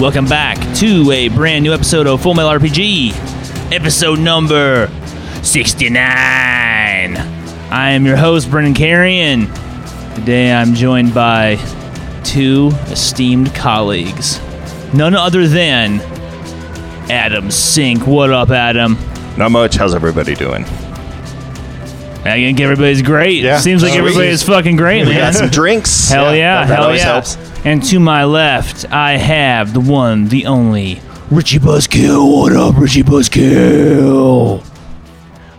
Welcome back to a brand new episode of Full Metal RPG, episode number 69. I am your host, Brennan Carrion. Today I'm joined by two esteemed colleagues, none other than Adam Sink. What up, Adam? Not much. How's everybody doing? I think everybody's great. Yeah. Seems like Sweet. everybody's fucking great, We man. got some drinks. Hell yeah, that, that hell always yeah. helps. And to my left, I have the one, the only Richie Buzzkill. What up, Richie Buzzkill?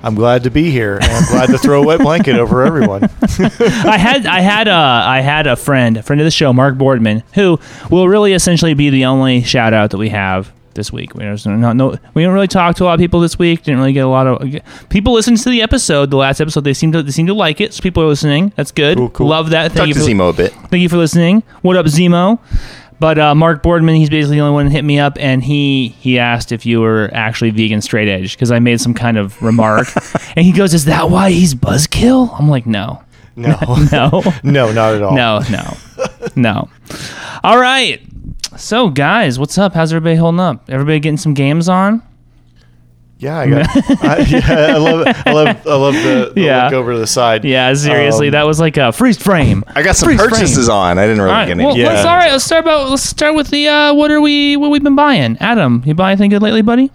I'm glad to be here, and I'm glad to throw a wet blanket over everyone. I had I had a I had a friend, a friend of the show, Mark Boardman, who will really essentially be the only shout out that we have this week. We there's no, no we didn't really talk to a lot of people this week. Didn't really get a lot of people listen to the episode, the last episode. They seem to they seem to like it. So people are listening. That's good. Cool, cool. Love that. Talk Thank to you for Zemo a bit. Thank you for listening. What up, Zemo? But uh, Mark Boardman, he's basically the only one that hit me up, and he he asked if you were actually vegan straight edge because I made some kind of remark, and he goes, "Is that why he's buzzkill?" I'm like, "No, No, no, no, not at all. no, no, no." All right, so guys, what's up? How's everybody holding up? Everybody getting some games on? Yeah, I got. I, yeah, I love. I love. I love the, the Yeah. look over to the side. Yeah, seriously, Um, that was like a freeze frame. I got some Freeze frame. purchases on. I didn't really All right, get well, any. Yeah. let's all right. Let's start about. Let's start with the uh, what are we? What we've been buying? Adam, you buy anything good lately, buddy?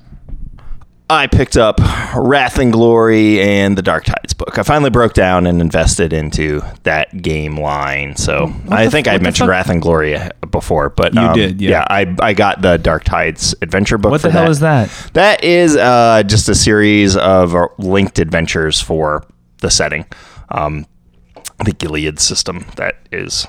I picked up Wrath and Glory and the Dark Tides book. I finally broke down and invested into that game line. So I think f- I mentioned? Wrath and Glory uh, before, but You um, did, yeah. I I got the Dark Tides adventure book. What the hell that. is that? That is uh, just a series of uh, linked adventures for the setting, um, the Gilead system that is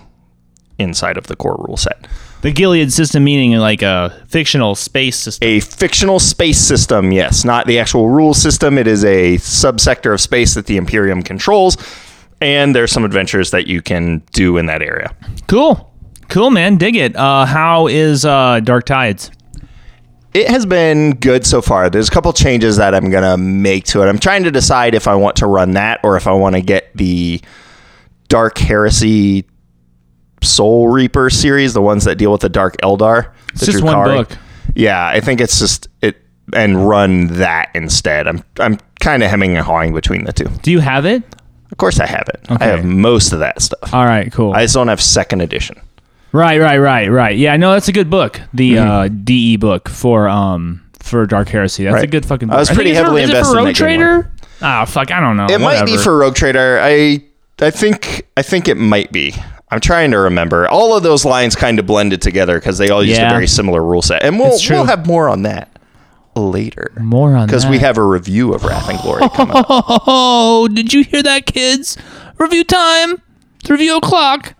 inside of the core rule set. The Gilead system meaning like a fictional space system. A fictional space system, yes, not the actual rule system. It is a subsector of space that the Imperium controls, and there's some adventures that you can do in that area. Cool, cool, man. Dig it. Uh, how is uh, Dark Tides? It has been good so far. There's a couple changes that I'm gonna make to it. I'm trying to decide if I want to run that or if I want to get the Dark Heresy Soul Reaver series, the ones that deal with the Dark Eldar. It's just one book. Yeah, I think it's just it and run that instead. I'm I'm kind of hemming and hawing between the two. Do you have it? Of course, I have it. Okay. I have most of that stuff. All right, cool. I just don't have second edition. right, right, right, right. Yeah, no, that's a good book. The uh, DE book for um for Dark Heresy. That's a Mm-hmm. Good fucking book. I was pretty for- heavily is it invested for in Rogue game Trader. Ah, fuck, I don't know. It might be for Rogue Trader. I I think I think it might be. I'm trying to remember. All of those lines kind of blended together because they all used Yeah. a very similar rule set, and we'll we'll have more on that later. more on because we have a review of Wrath and Glory coming up. Oh, did you hear that, kids? Review time. It's review o'clock.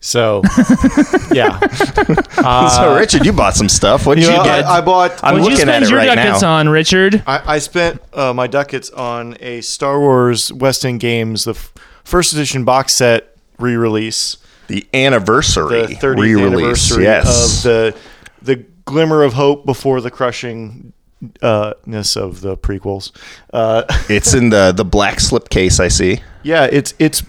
So, yeah. so Richard, you bought some stuff. What did You you, know, get? I, I bought. I'm What'd you looking at spend it your right ducats now. on, Richard? I, I spent uh, my ducats on a Star Wars West End Games, the f- first edition box set re-release, the anniversary the 30th re-release. anniversary yes. of the the glimmer of hope before the crushing uh, ness of the prequels. Uh, it's in the the black slip case. I see. yeah, it's it's.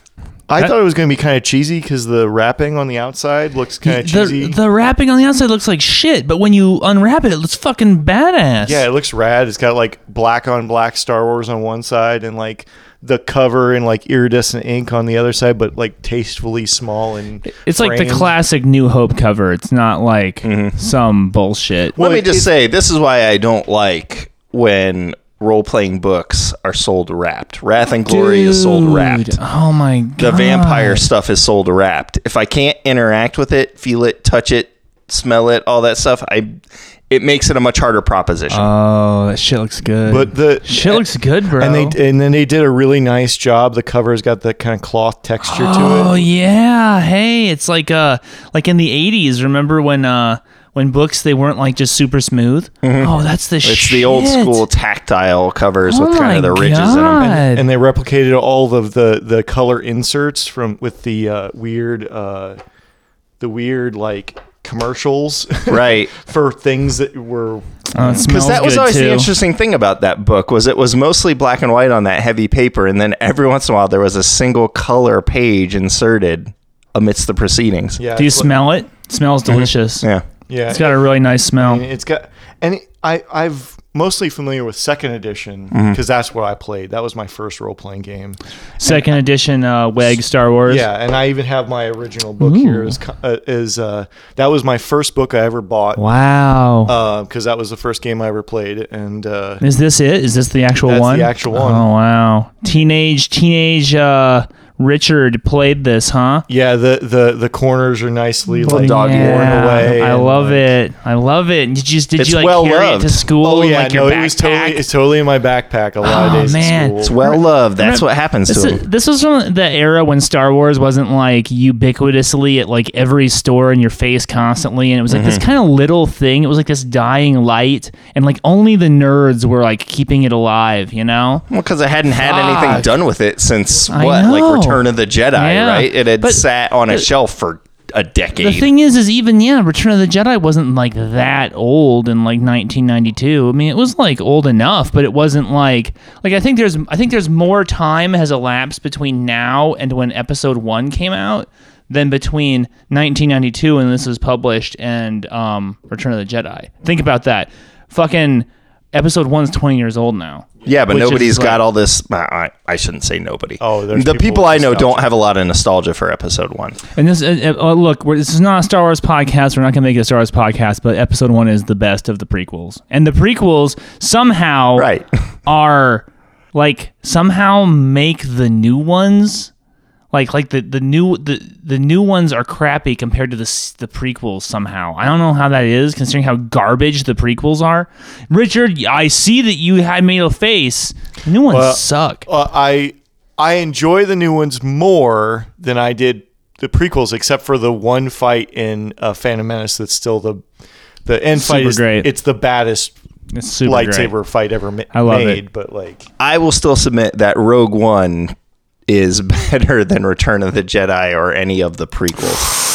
I That- thought it was going to be kind of cheesy because the wrapping on the outside looks kind of cheesy. The, the wrapping on the outside looks like shit, but when you unwrap it, it looks fucking badass. Yeah, it looks rad. It's got like black on black Star Wars on one side and like the cover and like iridescent ink on the other side, but like tastefully small and It's like the classic New Hope cover. It's not like mm-hmm. some bullshit. Let me it- just it- say, this is why I don't like when role playing books are sold wrapped. Wrath and Glory is sold wrapped. Oh my god. The vampire stuff is sold wrapped. If I can't interact with it, feel it, touch it, smell it, all that stuff, I it makes it a much harder proposition. Oh, that shit looks good. But the shit looks good, bro. and they and then they did a really nice job. The cover's got that kind of cloth texture Oh to it. Oh yeah, hey, it's like uh like in the '80s. Remember when uh when books they weren't like just super smooth? Oh, that's the it's shit. the old school tactile covers Oh with kind of the ridges in them. God. And they replicated all of the the color inserts from with the uh, weird uh, the weird like commercials Right. for things that were Oh, because smells that was always too. the interesting thing about that book was it was mostly black and white on that heavy paper, and then every once in a while there was a single color page inserted amidst the proceedings. Yeah. Do you it's like- smell it? It smells mm-hmm. delicious. Yeah. Yeah. It's got a really nice smell. I mean, it's got, and it, I I've mostly familiar with second edition Mm-hmm. because that's what I played. That was my first role playing game. Second edition uh, WEG Star Wars. Yeah, and I even have my original book here. Is uh, is uh, that was my first book I ever bought. Wow. because that was the first game I ever played, and uh, Is this it? Is this the actual That's the actual one. Oh wow. Teenage teenage uh Richard played this, huh? yeah, the the the corners are nicely like dog worn Yeah, away. I love like- it. I love it. Did you did you like well carry loved. it to school? Oh in, yeah, like, no, it was totally backpack? it's totally in my backpack a lot Oh, of days man. It's well loved. That's Remember- what happens This to is, this was from the era when Star Wars wasn't like ubiquitously at like every store in your face constantly, and it was like Mm-hmm. this kind of little thing. It was like this dying light, and like only the nerds were like keeping it alive. You know? Well, because I hadn't had anything done with it since I what, like know. Return of the Jedi, Yeah. right? It had But sat on a the- shelf for a decade. The thing is, is even yeah, Return of the Jedi wasn't like that old in like 1992. I mean, it was like old enough, but it wasn't like like I think there's I think there's more time has elapsed between now and when Episode One came out than between 1992 when this was published and um, Return of the Jedi. Think about that. Fucking Episode One's 20 years old now. yeah, but which is nobody's got like- all this. I, I shouldn't say nobody. Oh, there's the people people with I know don't nostalgia. have a lot of nostalgia for Episode One. And this, uh, uh, look, we're, this is not a Star Wars podcast. We're not going to make it a Star Wars podcast, but Episode One is the best of the prequels, and the prequels somehow Right. are like somehow make the new ones like like the the new the the new ones are crappy compared to the the prequels somehow. I don't know how that is considering how garbage the prequels are. Richard, I see that you had made a face. The new ones Well, suck. Uh, I I enjoy the new ones more than I did the prequels, except for the one fight in uh, Phantom Menace that's still the the end fight is great. it's the baddest It's super lightsaber great. fight ever ma- I love it. made. But like, I will still submit that Rogue One is better than Return of the Jedi or any of the prequels.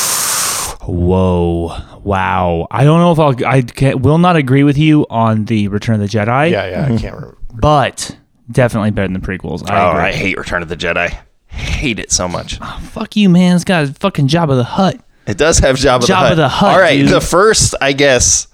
Whoa! Wow! I don't know if I'll. I can, will not agree with you on the Return of the Jedi. yeah, yeah, I can't remember. but definitely better than the prequels. I oh, agree. I hate Return of the Jedi. Hate it so much. Ah, fuck you, man! It's got a fucking Jabba the Hutt. It does have Jabba, Jabba the Hutt. the Hutt, All right, dude. the first, I guess,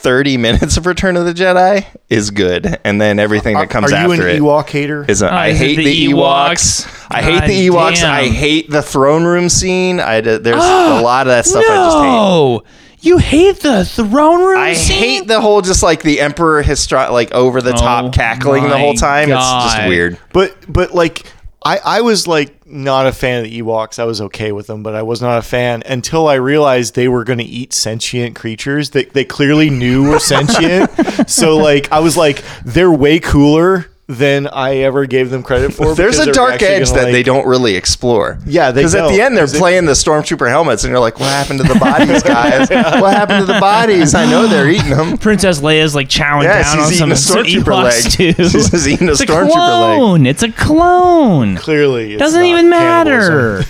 thirty minutes of Return of the Jedi is good, and then everything that comes after. it. Are you an it Ewok hater? is. A, I oh, is it hate the the, Ewoks? Ewoks. I hate the God Ewoks. I hate the throne room scene. I d- there's a lot of that stuff I just hate. no, you hate the throne room. I scene? hate the whole just like the emperor histri- like over the top Oh cackling the whole time. It's just weird. But but like I I was like not a fan of the Ewoks. I was okay with them, but I was not a fan until I realized they were going to eat sentient creatures that they clearly knew were sentient. so like I was like they're way cooler than I ever gave them credit for. There's a dark edge that like- they don't really explore. Yeah, they because at the end they're 'Cause it- playing the stormtrooper helmets, and you're like, "What happened to the bodies, guys? what happened to the bodies? I know they're eating them." Princess Leia's like chowing Yes, down on he's some, eating a some stormtrooper Ewoks leg. too. He's just eating a it's a stormtrooper leg. clone. It's a clone. Clearly, it's Doesn't not even matter.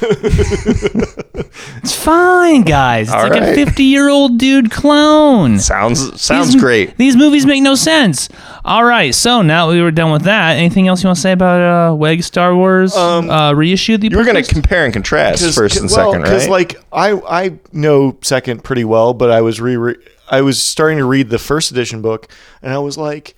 it's fine, guys. It's All like a 50 year old dude clone. Sounds sounds These- great. These movies make no sense. All right, so now that we were done with that, anything else you want to say about uh, WEG Star Wars um, uh, reissue? The You were going to compare and contrast first and well, second, right? Because like I I know second pretty well, but I was re, re I was starting to read the first edition book, and I was like,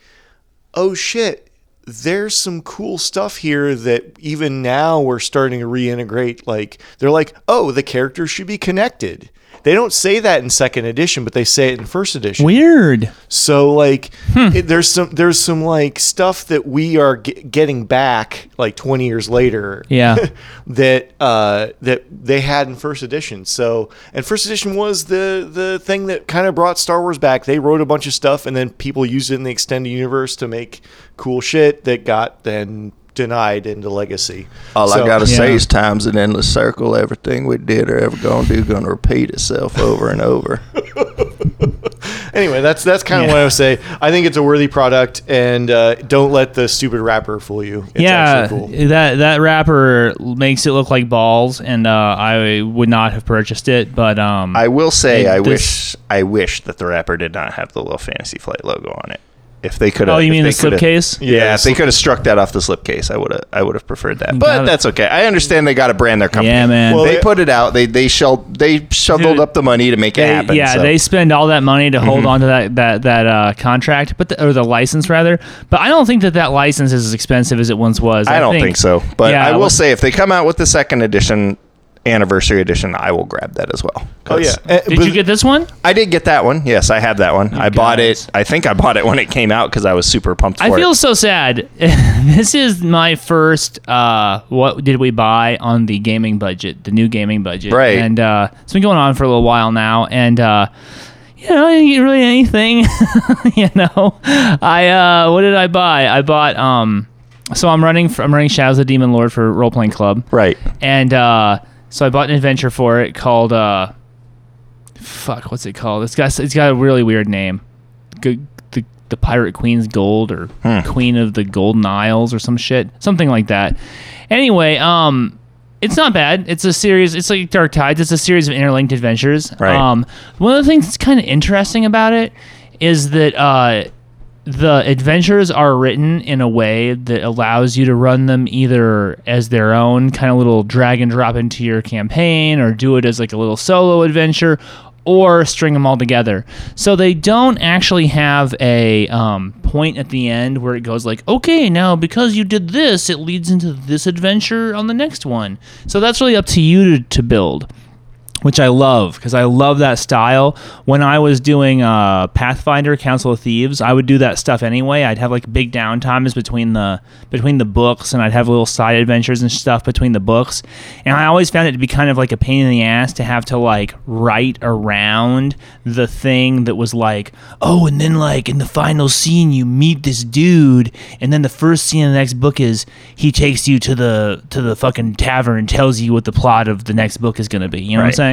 oh shit. There's some cool stuff here that even now we're starting to reintegrate. Like they're like, oh, the characters should be connected. They don't say that in second edition, but they say it in first edition. Weird. So like, Hmm. it, there's some there's some like stuff that we are ge- getting back like 20 years later. Yeah. that uh, that they had in first edition. So and first edition was the the thing that kind of brought Star Wars back. They wrote a bunch of stuff and then people used it in the extended universe to make cool shit that got then denied into legacy. All I gotta say is time's an endless circle. Everything we did or ever gonna do gonna repeat itself over and over. Anyway, that's that's kind of Yeah. what I would say. I think it's a worthy product, and uh, don't let the stupid wrapper fool you. It's yeah, cool. that that wrapper makes it look like balls, and uh, I would not have purchased it. But um, I will say, It- I this- wish, I wish that the wrapper did not have the little Fantasy Flight logo on it. If they could have, oh, you mean the slipcase? Yeah, Yeah, if they could have struck that off the slipcase, I would have, I would have preferred that. But that's okay. I understand they got to brand their company. Yeah, man. Well, they they- put it out. They they shell, they shoveled Dude, up the money to make it happen. yeah, so. Mm-hmm. they spend all that money to hold on to that that that uh, contract, but the, or the license rather. But I don't think that that license is as expensive as it once was. I don't think, so. But Yeah, I will let's- say, if they come out with the second edition, anniversary edition, I will grab that as well. Oh yeah, Uh, Did but- you get this one? I did get that one. Yes, I have that one. I bought guys. it. I think I bought it when it came out because I was super pumped for I it. feel so sad. this is my first. Uh, what did we buy on the gaming budget? The new gaming budget, Right. And uh, it's been going on for a little while now, and. Uh, you know, I didn't get really anything. you know, I uh, what did I buy? I bought um, so I'm running for, I'm running Shadows of the Demon Lord for role playing club, right. and uh, so I bought an adventure for it called uh, fuck, what's it called? It's got it's got a really weird name, G- the the Pirate Queen's Gold or Queen of the Golden Isles or some shit, something like that. Anyway, um, it's not bad. It's a series. It's like Dark Tides. It's a series of interlinked adventures. Right. Um, one of the things that's kind of interesting about it is that uh, the adventures are written in a way that allows you to run them either as their own kind of little drag and drop into your campaign or do it as like a little solo adventure or string them all together. So they don't actually have a um, point at the end where it goes like, okay, now because you did this, it leads into this adventure on the next one. So that's really up to you to, to build which I love because I love that style. When I was doing uh, Pathfinder Council of Thieves, I would do that stuff anyway. I'd have like big downtimes between the between the books, and I'd have little side adventures and stuff between the books. And I always found it to be kind of like a pain in the ass to have to like write around the thing that was like, oh, and then like in the final scene you meet this dude, and then the first scene in the next book is he takes you to the to the fucking tavern and tells you what the plot of the next book is going to be. You know what I'm saying?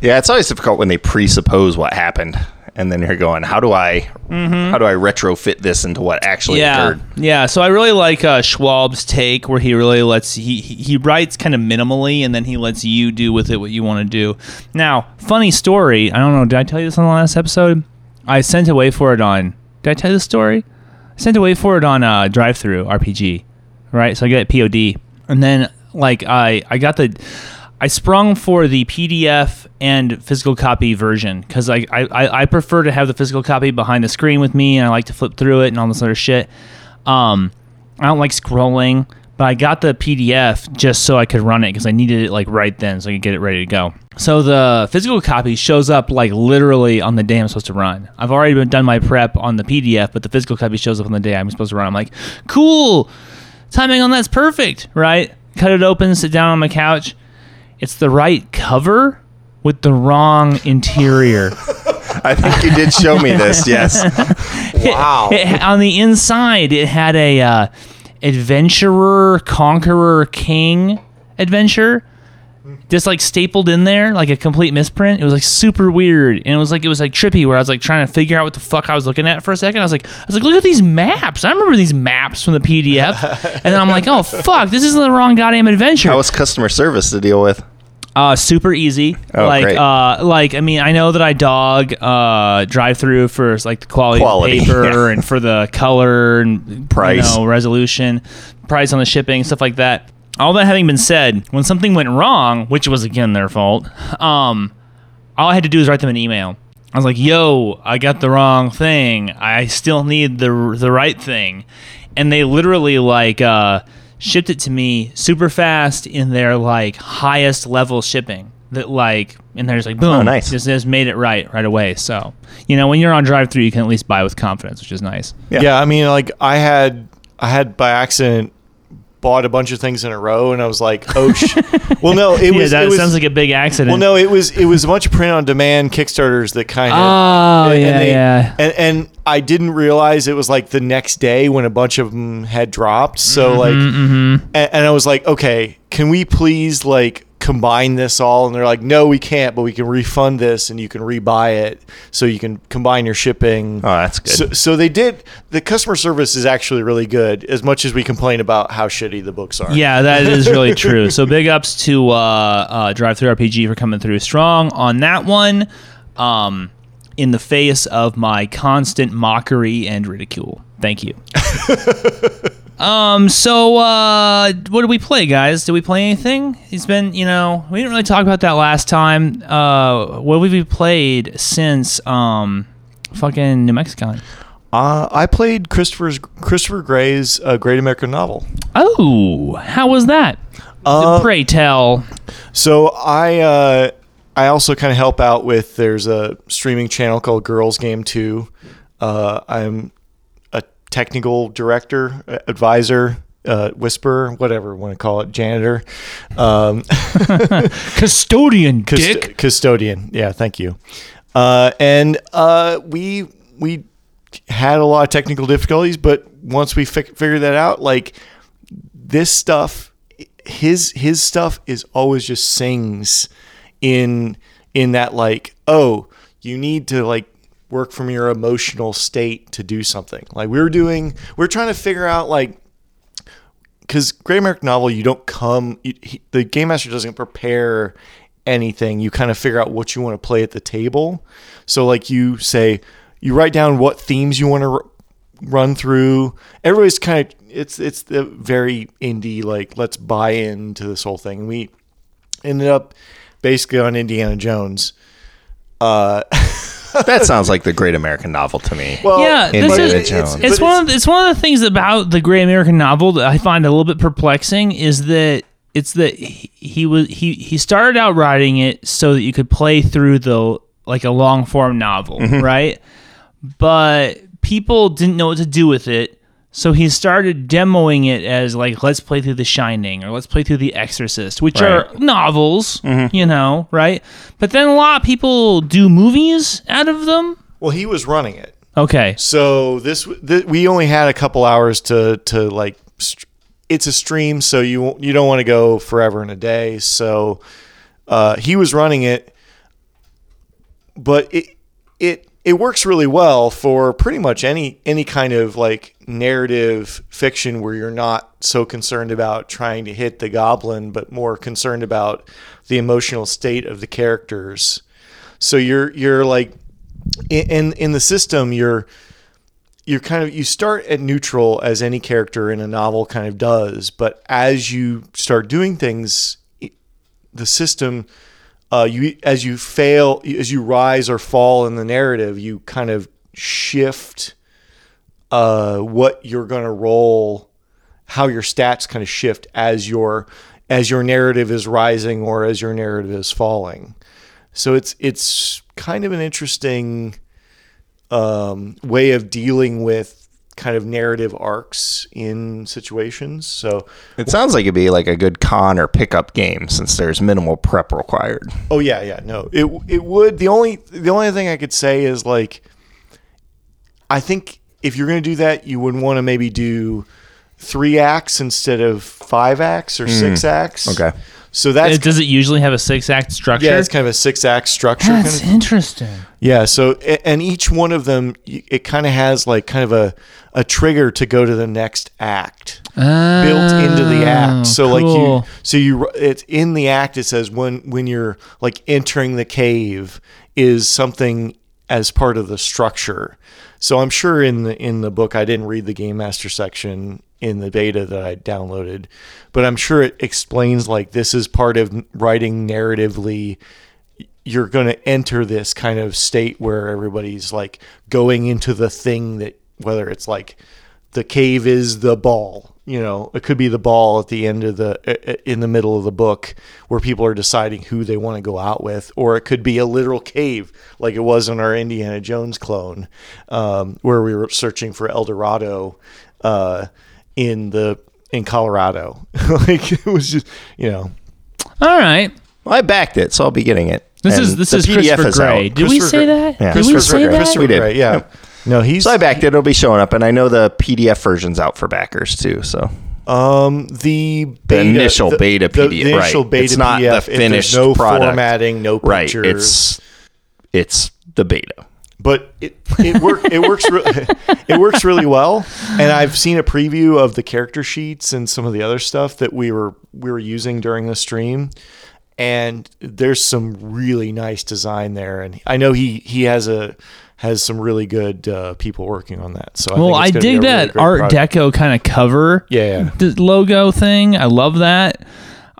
Yeah, it's always difficult when they presuppose what happened, and then you're going, "How do I, how do I retrofit this into what actually yeah, occurred?" yeah. So I really like uh, Schwalb's take, where he really lets he he writes kind of minimally, and then he lets you do with it what you want to do. Now, funny story. I don't know. Did I tell you this on the last episode? I sent away for it on. Did I tell you the story? I sent away for it on uh, DriveThruRPG, right? So I got it POD, and then like I I got the. I sprung for the PDF and physical copy version because I, I I prefer to have the physical copy behind the screen with me, and I like to flip through it and all this other shit. Um, I don't like scrolling, but I got the PDF just so I could run it because I needed it like right then so I could get it ready to go. So the physical copy shows up like literally on the day I'm supposed to run. I've already been done my prep on the PDF, but the physical copy shows up on the day I'm supposed to run. I'm like, cool, timing on that's perfect, right? Cut it open, sit down on my couch. It's the right cover with the wrong interior. I think you did show me this. Yes. Wow. It- on the inside, it had a uh, adventurer, conqueror, king adventure, just like stapled in there, like a complete misprint. It was like super weird, and it was like it was like trippy. Where I was like trying to figure out what the fuck I was looking at for a second. I was like, I was like, look at these maps. I remember these maps from the PDF, and then I'm like, oh fuck, this is the wrong goddamn adventure. How was customer service to deal with? Uh, super easy. Oh, like, great. uh, like I mean, I know that I dog uh, DriveThru for like the quality, Quality, of the paper yeah. and for the color and Price. you know, resolution, price on the shipping, stuff like that. All that having been said, when something went wrong, which was again their fault, um, all I had to do was write them an email. I was like, "Yo, I got the wrong thing. I still need the the right thing," and they literally like uh, shipped it to me super fast in their like highest level shipping. That like, and they're just like, boom, Oh, nice. just, just made it right right away. So you know, when you're on DriveThru, you can at least buy with confidence, which is nice. Yeah. Yeah. I mean, like I had, I had by accident bought a bunch of things in a row, and I was like, oh, sh-. well, no, it yeah, was. that it was sounds like a big accident. well, no, it was it was a bunch of print on demand Kickstarters that kind of. Oh and- yeah, and they- yeah. And, and I didn't realize it was like the next day when a bunch of them had dropped. So Mm-hmm, like, and, and I was like, okay, can we please like combine this all and they're like no we can't but we can refund this and you can rebuy it so you can combine your shipping Oh, that's good. so, so they did the customer service is actually really good as much as we complain about how shitty the books are Yeah, that is really true. So big ups to uh, uh, DriveThruRPG for coming through strong on that one. Um, in the face of my constant mockery and ridicule. Thank you. um. So, uh, what did we play, guys? Did we play anything? It's been, you know, we didn't really talk about that last time. Uh, what have we played since um, fucking New Mexico? uh, i played christopher's christopher gray's uh, great american novel Oh, how was that? Uh, Pray tell. So I uh, I also kind of help out with there's a streaming channel called Girls Game Two. Uh, I'm technical director, uh, advisor, uh, whisperer, whatever you want to call it, janitor, um, Custodian, cust- dick. custodian. Yeah, thank you. Uh, and uh, we we had a lot of technical difficulties, but once we fi- figured that out, like this stuff his his stuff is always just sings in in that like oh you need to like work from your emotional state to do something. Like we were doing we are trying to figure out like because great american novel you don't come you, he, the game master doesn't prepare anything. You kind of figure out what you want to play at the table. So like you say you write down what themes you want to r- run through. Everybody's kind of it's it's the very indie like let's buy into this whole thing. And we ended up basically on indiana jones. Uh that sounds like the Great American Novel to me. well yeah, this is it's- Jones. but it's one of the, it's one of the things about the Great American Novel that I find a little bit perplexing is that it's that he, he was he he started out writing it so that you could play through the like a long form novel, mm-hmm. right? But people didn't know what to do with it, so he started demoing it as like let's play through The Shining or let's play through The Exorcist, which are Right. novels, you know, right? But then a lot of people do movies out of them. well he was running it Okay. So this, th- we only had a couple hours to to like. St- it's a stream, so you you don't want to go forever in a day. So uh, he was running it, but it it it works really well for pretty much any any kind of like narrative fiction where you're not so concerned about trying to hit the goblin, but more concerned about the emotional state of the characters. So you're you're like in in the system you're you're kind of you start at neutral as any character in a novel kind of does but as you start doing things the system uh, you as you fail as you rise or fall in the narrative you kind of shift uh, what you're going to roll how your stats kind of shift as your as your narrative is rising or as your narrative is falling so it's it's kind of an interesting um, way of dealing with kind of narrative arcs in situations. So, It sounds like it'd be like a good con or pickup game since there's minimal prep required. oh yeah, yeah, no, it it would. The only the only thing I could say is like, I think if you're going to do that, you would want to maybe do three acts instead of five acts or six hmm. acts. Okay. So that uh, does it usually have a six act structure? yeah, it's kind of a six act structure. kind That's of interesting. Yeah, so and each one of them it kind of has like kind of a a trigger to go to the next act built into the act. So like Oh, you so you it's in the act it says when when you're like entering the cave is something as part of the structure. So I'm sure in the in the book I didn't read the game master section in the beta that I downloaded, but I'm sure it explains like this is part of writing narratively you're going to enter this kind of state where everybody's like going into the thing that whether it's like the cave is the ball you know it could be the ball at the end of the in the middle of the book where people are deciding who they want to go out with or it could be a literal cave like it was in our indiana jones clone um, where we were searching for el dorado uh, in the in colorado like it was just you know All right. Well, I backed it, so I'll be getting it. This And is this is PDF Christopher is Gray. out. Did we say that? Yeah. Did we Christopher say Gray. that? Christopher We did. Right, yeah no he's So I backed it. It'll be showing up, and I know the PDF version's out for backers too. So Um, the beta, initial beta the, PDF, the initial right. beta It's not the PDF. finished no product. formatting, no Right. pictures. It's it's the beta. but it it work it works re- it works really well. And I've seen a preview of the character sheets and some of the other stuff that we were we were using during the stream. And there's some really nice design there, and I know he he has a has some really good uh, people working on that. So I Well, think I it's gonna be dig a really that great Art product. Deco kind of cover. Yeah, yeah. the logo thing. I love that.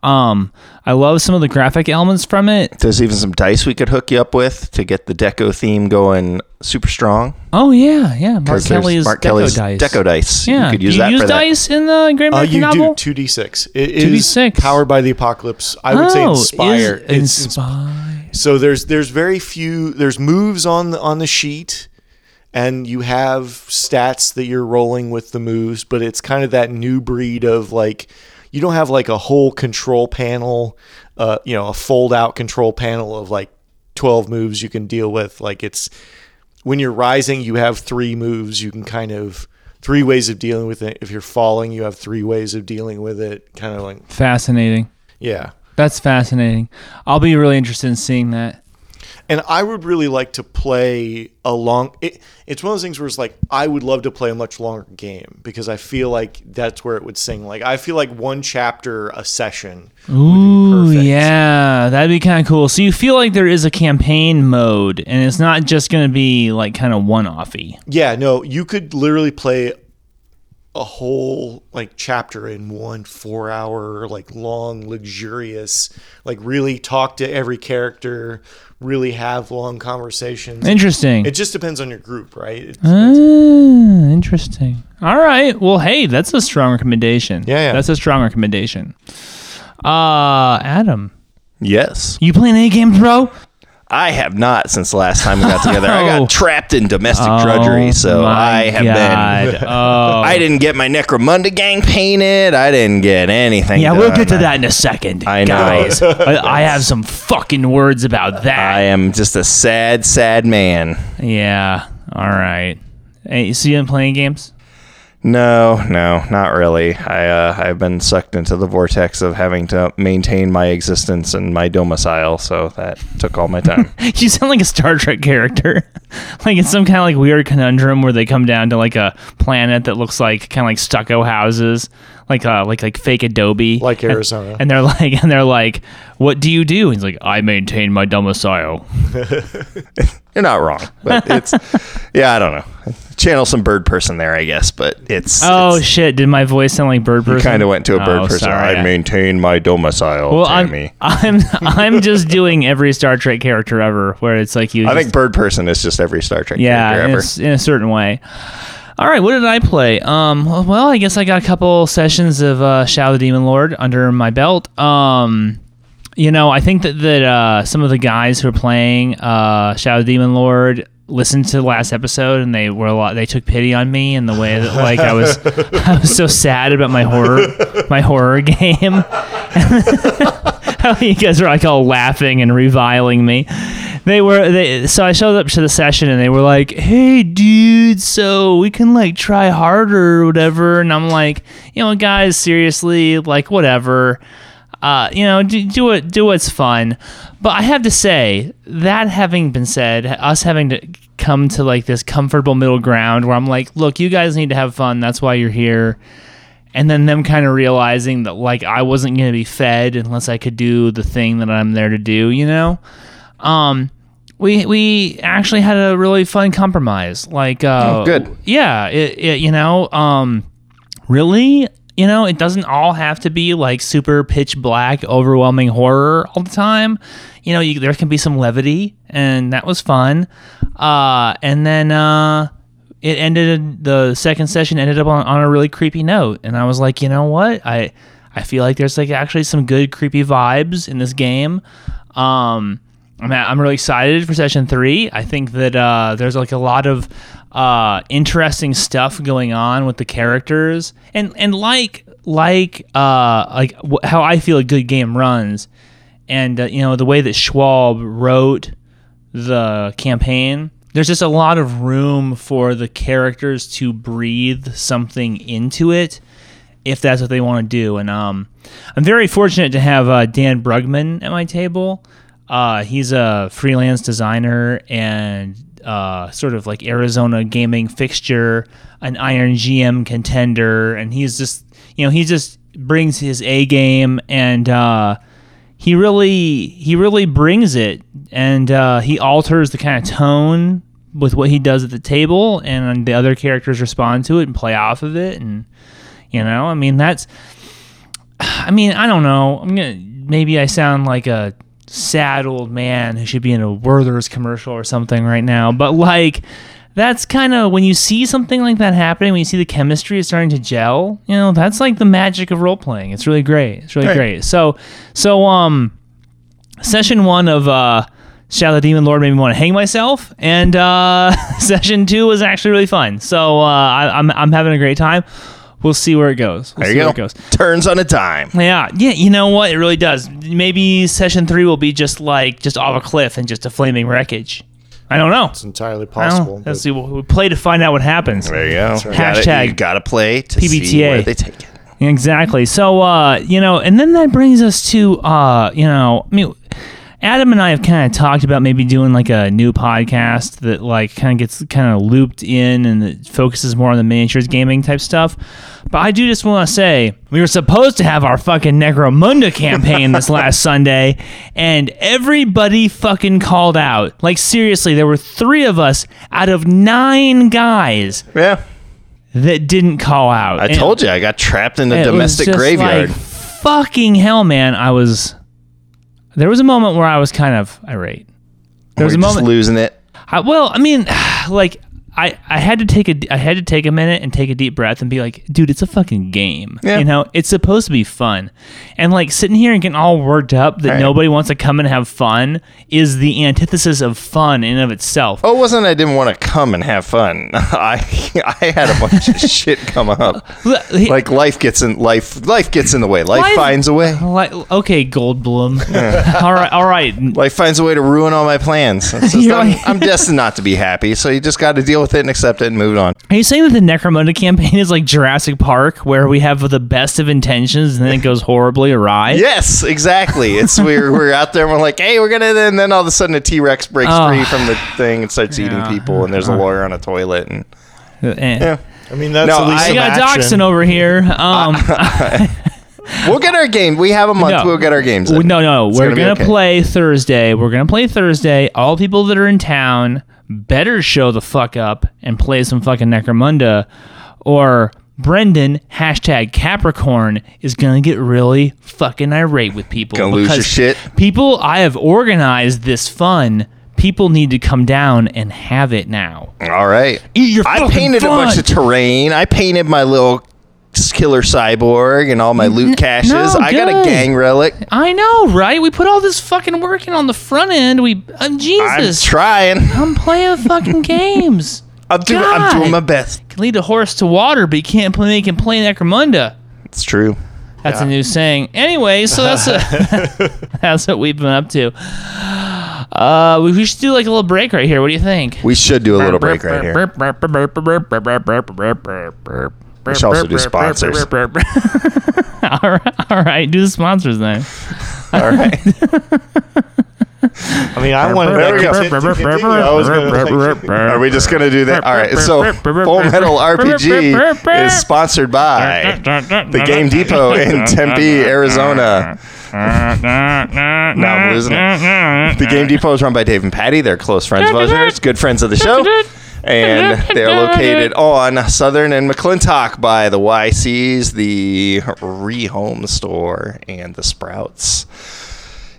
Um, I love some of the graphic elements from it. There's even some dice we could hook you up with to get the deco theme going super strong. Oh yeah, yeah. Mark there's Kelly's Mark Deco Kelly's dice. Deco dice. Yeah. You could use do you that use for that. dice in the Great Uh, you novel? do two d six. 2d6. powered by the apocalypse. I would say Oh, inspire. is It's ins- inspire. So there's there's very few. There's moves on the on the sheet, and you have stats that you're rolling with the moves. But it's kind of that new breed of like you don't have like a whole control panel. Uh, you know, a fold out control panel of like twelve moves you can deal with. Like it's when you're rising, you have three moves. You can kind of three ways of dealing with it. If you're falling, you have three ways of dealing with it. Kind of like Fascinating. yeah. That's fascinating. I'll be really interested in seeing that. And I would really like to play a long. It, it's one of those things where it's like I would love to play a much longer game because I feel like that's where it would sing. Like I feel like one chapter a session. Ooh, perfect. yeah, that'd be kind of cool. So you feel like there is a campaign mode, and it's not just going to be like kind of one-offy. Yeah, no, you could literally play a whole like chapter in one four hour like long luxurious like really talk to every character really have long conversations Interesting. it just depends on your group right It's- Ah, interesting. All right. Well, hey, that's a strong recommendation. Yeah, yeah. That's a strong recommendation. Uh, Adam, Yes. you playing any games, bro? I have not since the last time we got together. I Oh. got trapped in domestic drudgery, oh so I have God. been. Oh. I didn't get my Necromunda gang painted. I didn't get anything. yeah, we'll get to that in a second, I know. guys. I, I have some fucking words about that. I am just a sad, sad man. yeah. All right. Hey, so you been playing games? No, no, not really. I uh, I've been sucked into the vortex of having to maintain my existence and my domicile, so that took all my time. you sound like a Star Trek character. like it's some kind of like weird conundrum where they come down to like a planet that looks like kind of like stucco houses, like uh like like fake Adobe, Like And- Arizona. And, they're like and they're like, "What do you do?" And he's like, "I maintain my domicile." You're not wrong, but it's yeah, I don't know. Channel some bird person there, I guess, but it's Oh it's, shit! Did my voice sound like bird person? You kind of went to a bird Oh, person. sorry. I maintain my domicile, Well, I'm, I'm I'm just doing every Star Trek character ever, where it's like you. I just- think bird person is just every Star Trek yeah, character in a, ever. in a certain way. All right, what did I play? Um, well, I guess I got a couple sessions of uh, Shadow the Demon Lord under my belt. Um, you know, I think that that uh, some of the guys who are playing uh, Shadow Demon Lord listened to the last episode and they were a lot. They took pity on me in the way that like I was I was so sad about my horror my horror game. You guys were like all laughing and reviling me. They were they so I showed up to the session and they were like, "Hey dude, so we can like try harder or whatever." And I'm like, "You know, guys, seriously, like whatever. Uh, you know, do, do it do what's fun." But I have to say, that having been said, us having to come to like this comfortable middle ground where I'm like, "Look, you guys need to have fun. That's why you're here." And then them kind of realizing that like I wasn't going to be fed unless I could do the thing that I'm there to do, you know. Um, we we actually had a really fun compromise. Like, uh, Oh, good. Yeah, it, it you know, um, really, you know, it doesn't all have to be like super pitch black, overwhelming horror all the time. You know, you, there can be some levity, and that was fun. Uh, and then uh, it ended. The second session ended up on, on a really creepy note, and I was like, you know what, I I feel like there's like actually some good creepy vibes in this game. Um, I'm I'm really excited for session three. I think that uh, there's like a lot of uh, interesting stuff going on with the characters, and and like like uh, like wh- how I feel a good game runs, and uh, you know the way that Schwalb wrote the campaign. There's just a lot of room for the characters to breathe something into it if that's what they want to do. And um, I'm very fortunate to have uh, Dan Brugman at my table. Uh, he's a freelance designer and uh, sort of like Arizona gaming fixture, an Iron GM contender, and he's just you know he just brings his A game and uh, he really he really brings it and uh, he alters the kind of tone with what he does at the table and the other characters respond to it and play off of it and you know i mean that's i mean i don't know. I'm gonna maybe i sound like a sad old man who should be in a werther's commercial or something right now but like that's kind of when you see something like that happening when you see the chemistry is starting to gel you know that's like the magic of role playing it's really great it's really Right. great so so um session one of uh Shadow the Demon Lord made me want to hang myself, and uh, session two was actually really fun. So uh, I, I'm I'm having a great time. We'll see where it goes. We'll There see you where go. it goes. Turns on a dime. Yeah, yeah. You know what? It really does. Maybe session three will be just like just off a cliff and just a flaming wreckage. I don't know. It's entirely possible. Let's see. We'll, we'll play to find out what happens. There you go. right. You gotta- Hashtag you gotta play to see PBTA. where they take it. Exactly. So, uh, you know, and then that brings us to, uh, you know, I mean, Adam and I have kind of talked about maybe doing like a new podcast that like kind of gets kind of looped in and it focuses more on the miniatures gaming type stuff. But I do just want to say we were supposed to have our fucking Necromunda campaign this last Sunday, and everybody fucking called out. Like seriously, there were three of us out of nine guys Yeah. that didn't call out. I And- told you I got trapped in the domestic graveyard. Like, fucking hell, man! I was. There was a moment where I was kind of irate. There was a just moment. losing it. I, well, I mean, like I, I had to take a I had to take a minute and take a deep breath and be like, dude, it's a fucking game. Yeah. You know, it's supposed to be fun. And like sitting here and getting all worked up that Right. nobody wants to come and have fun is the antithesis of fun in and of itself. Oh, it wasn't I didn't want to come and have fun. I I had a bunch of shit come up. Like life gets in life life gets in the way. Life Life- finds a way. Like, okay, Goldblum. all right, all right. Life finds a way to ruin all my plans. Just, I'm, like- I'm destined not to be happy, so you just got to deal with it and accept it and move on. Are you saying that the Necromunda campaign is like Jurassic Park, where we have the best of intentions and then it goes horribly awry? Yes, exactly. It's we're we're out there and we're like, hey, we're gonna, and then all of a sudden a T Rex breaks Oh. free from the thing and starts eating people, and there's a lawyer on a toilet, and Eh. yeah, I mean, that's No, at least I- I some got action. Dachshund over here. Um, we'll get our game. We have a month. No. We'll get our games. in. no, no, It's we're gonna gonna okay. play Thursday. We're gonna play Thursday. All people that are in town better show the fuck up and play some fucking Necromunda, or Brendan hashtag Capricorn is gonna get really fucking irate with people. Gonna lose your because shit. People, I have organized this fun. People need to come down and have it now. All right. Eat your I fucking painted fun. a bunch of terrain. I painted my little killer cyborg and all my loot caches. no, I got a gang relic. I know, right? We put all this fucking work in on the front end. We, um, I'm Jesus, trying. I'm playing fucking games. I'm doing. I'm doing my best. Can lead a horse to water, but you can't play, make him play Necromunda. It's true. That's a new saying. Anyway, so that's a, that's what we've been up to. Uh, we, we should do like a little break right here. What do you think? We should do a little break right here. We should also do sponsors. all right, all right, do the sponsors then. All right. I mean, I wanted There we to go. continue. continue. I was gonna, Are we just gonna do that? All right. So, Full Metal RPG is sponsored by the Game Depot in Tempe, Arizona. Now I'm losing it. The Game Depot is run by Dave and Patty. They're close friends of ours, good friends of the show. And they're located on Southern and McClintock by the YCs, the Rehome Store, and the Sprouts.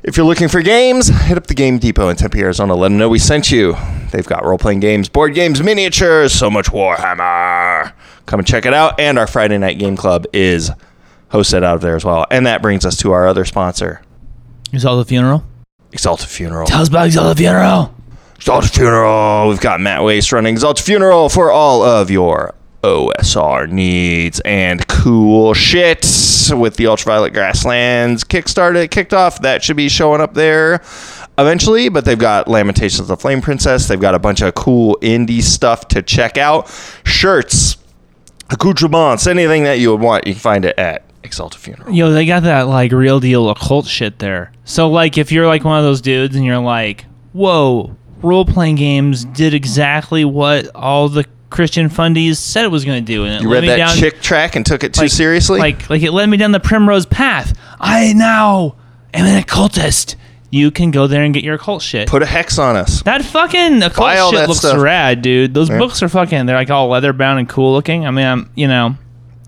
If you're looking for games, hit up the Game Depot in Tempe, Arizona. Let them know we sent you. They've got role playing games, board games, miniatures, so much Warhammer. Come and check it out. And our Friday Night Game Club is hosted out of there as well. And that brings us to our other sponsor, You saw the funeral? Exalted Funeral. Tell us about Exalted Funeral. Exalted Funeral. We've got Matt Waste running Exalted Funeral for all of your OSR needs and cool shit with the Ultraviolet Grasslands Kickstarter kicked off. That should be showing up there eventually, but they've got Lamentations of the Flame Princess. They've got a bunch of cool indie stuff to check out. Shirts. accoutrements, anything that you would want, you can find it at Exalted Funeral. Yo, they got that like real deal occult shit there. So like, if you're like one of those dudes and you're like, "Whoa, role playing games did exactly what all the Christian fundies said it was going to do," and You read me that down, Chick tract and took it too like- seriously? Like, like it led me down the primrose path. I now am an occultist. You can go there and get your occult shit. Put a hex on us. that fucking occult shit looks stuff. rad, dude. Those books are fucking. They're like all leather bound and cool looking. I mean, I'm, you know,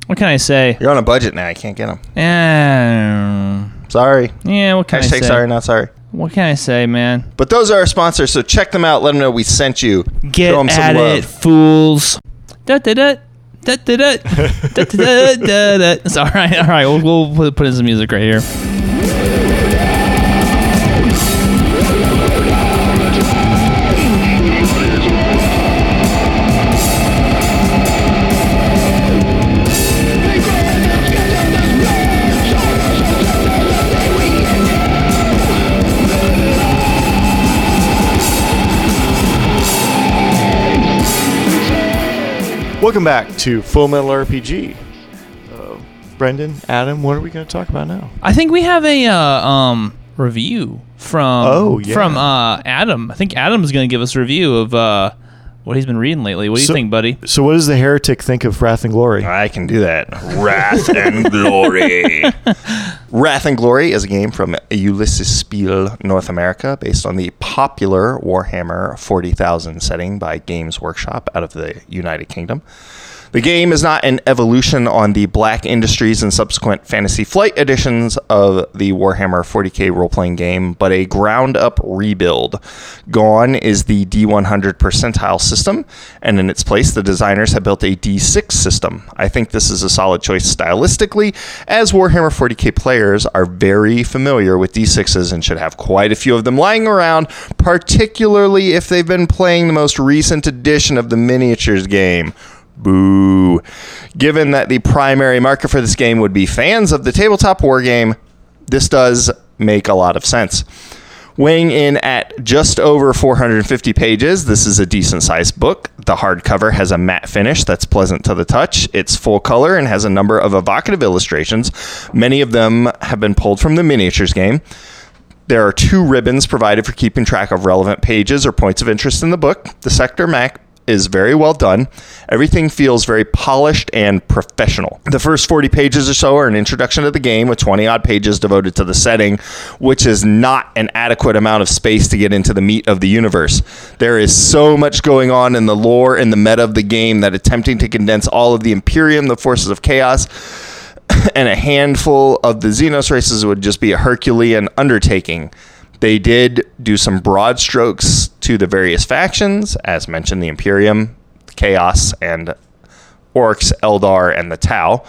what can I say? You're on a budget now. You can't get them. Eh, Sorry. yeah, what can I Hashtag say? sorry, not sorry. What can I say, man? But those are our sponsors, so check them out. Let them know we sent you. Get Show 'em some at love. it, fools. Da da da. Da da da da da da da. It's all right, all right. We'll, we'll put in some music right here. Welcome back to Full Metal RPG. Uh, Brendan, Adam, what are we going to talk about now? I think we have a uh, um review from Oh, yeah. from uh Adam. I think Adam's going to give us a review of uh what he's been reading lately. What do you think, buddy? So, what does the heretic think of Wrath and Glory? I can do that. Wrath and Glory. Wrath and Glory is a game from Ulisses Spiel North America based on the popular Warhammer 40,000 setting by Games Workshop out of the United Kingdom. The game is not an evolution on the Black Industries and subsequent Fantasy Flight editions of the Warhammer 40k role playing game, but a ground up rebuild. Gone is the D100 percentile system, and in its place, the designers have built a D6 system. I think this is a solid choice stylistically, as Warhammer 40k players are very familiar with D6s and should have quite a few of them lying around, particularly if they've been playing the most recent edition of the miniatures game. Boo. Given that the primary market for this game would be fans of the tabletop war game, this does make a lot of sense. Weighing in at just over 450 pages, this is a decent sized book. The hardcover has a matte finish that's pleasant to the touch. It's full color and has a number of evocative illustrations. Many of them have been pulled from the miniatures game. There are two ribbons provided for keeping track of relevant pages or points of interest in the book. The sector map is very well done. Everything feels very polished and professional. The first 40 pages or so are an introduction to the game with 20 odd pages devoted to the setting, which is not an adequate amount of space to get into the meat of the universe. There is so much going on in the lore and the meta of the game that attempting to condense all of the Imperium, the forces of chaos, and a handful of the Xenos races would just be a Herculean undertaking. They did do some broad strokes to the various factions, as mentioned, the Imperium, Chaos, and Orcs, Eldar, and the Tau.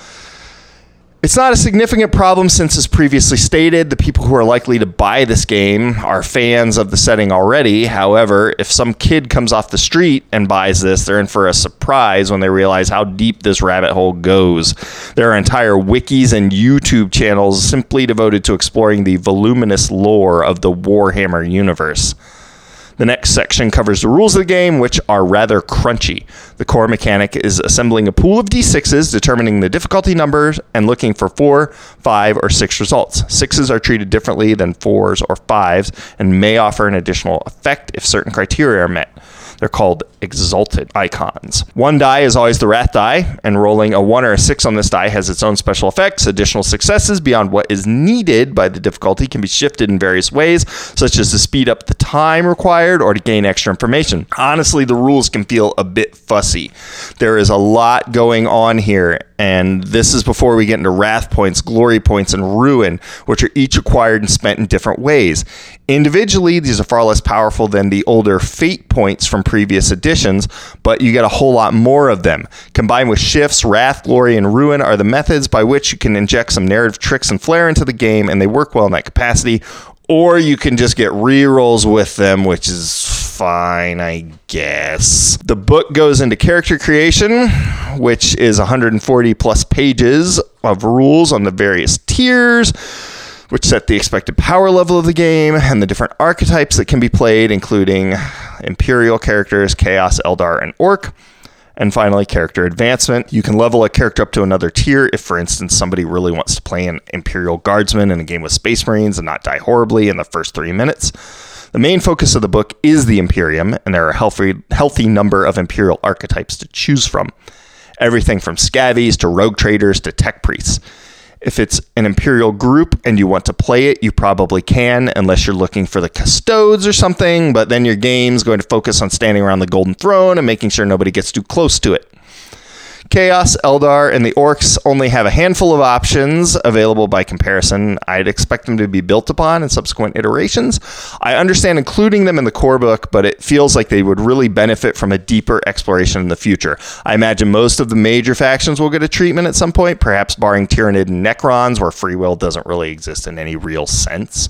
It's not a significant problem since, as previously stated, the people who are likely to buy this game are fans of the setting already. However, if some kid comes off the street and buys this, they're in for a surprise when they realize how deep this rabbit hole goes. There are entire wikis and YouTube channels simply devoted to exploring the voluminous lore of the Warhammer universe. The next section covers the rules of the game, which are rather crunchy. The core mechanic is assembling a pool of d6s, determining the difficulty numbers, and looking for four, five, or six results. Sixes are treated differently than fours or fives and may offer an additional effect if certain criteria are met. They're called exalted icons. One die is always the wrath die, and rolling a one or a six on this die has its own special effects. Additional successes beyond what is needed by the difficulty can be shifted in various ways, such as to speed up the time required or to gain extra information. Honestly, the rules can feel a bit fussy. There is a lot going on here, and this is before we get into wrath points, glory points, and ruin, which are each acquired and spent in different ways. Individually, these are far less powerful than the older fate points from previous editions, but you get a whole lot more of them. Combined with shifts, wrath, glory, and ruin are the methods by which you can inject some narrative tricks and flair into the game, and they work well in that capacity. Or you can just get re-rolls with them, which is fine, I guess. The book goes into character creation, which is 140 plus pages of rules on the various tiers which set the expected power level of the game and the different archetypes that can be played, including Imperial characters, Chaos, Eldar, and Orc. And finally, character advancement. You can level a character up to another tier if, for instance, somebody really wants to play an Imperial Guardsman in a game with Space Marines and not die horribly in the first three minutes. The main focus of the book is the Imperium, and there are a healthy, healthy number of Imperial archetypes to choose from. Everything from scavies to rogue traders to tech priests. If it's an Imperial group and you want to play it, you probably can, unless you're looking for the custodes or something, but then your game's going to focus on standing around the Golden Throne and making sure nobody gets too close to it. Chaos, Eldar, and the Orcs only have a handful of options available by comparison. I'd expect them to be built upon in subsequent iterations. I understand including them in the core book, but it feels like they would really benefit from a deeper exploration in the future. I imagine most of the major factions will get a treatment at some point, perhaps barring Tyranid and Necrons, where free will doesn't really exist in any real sense.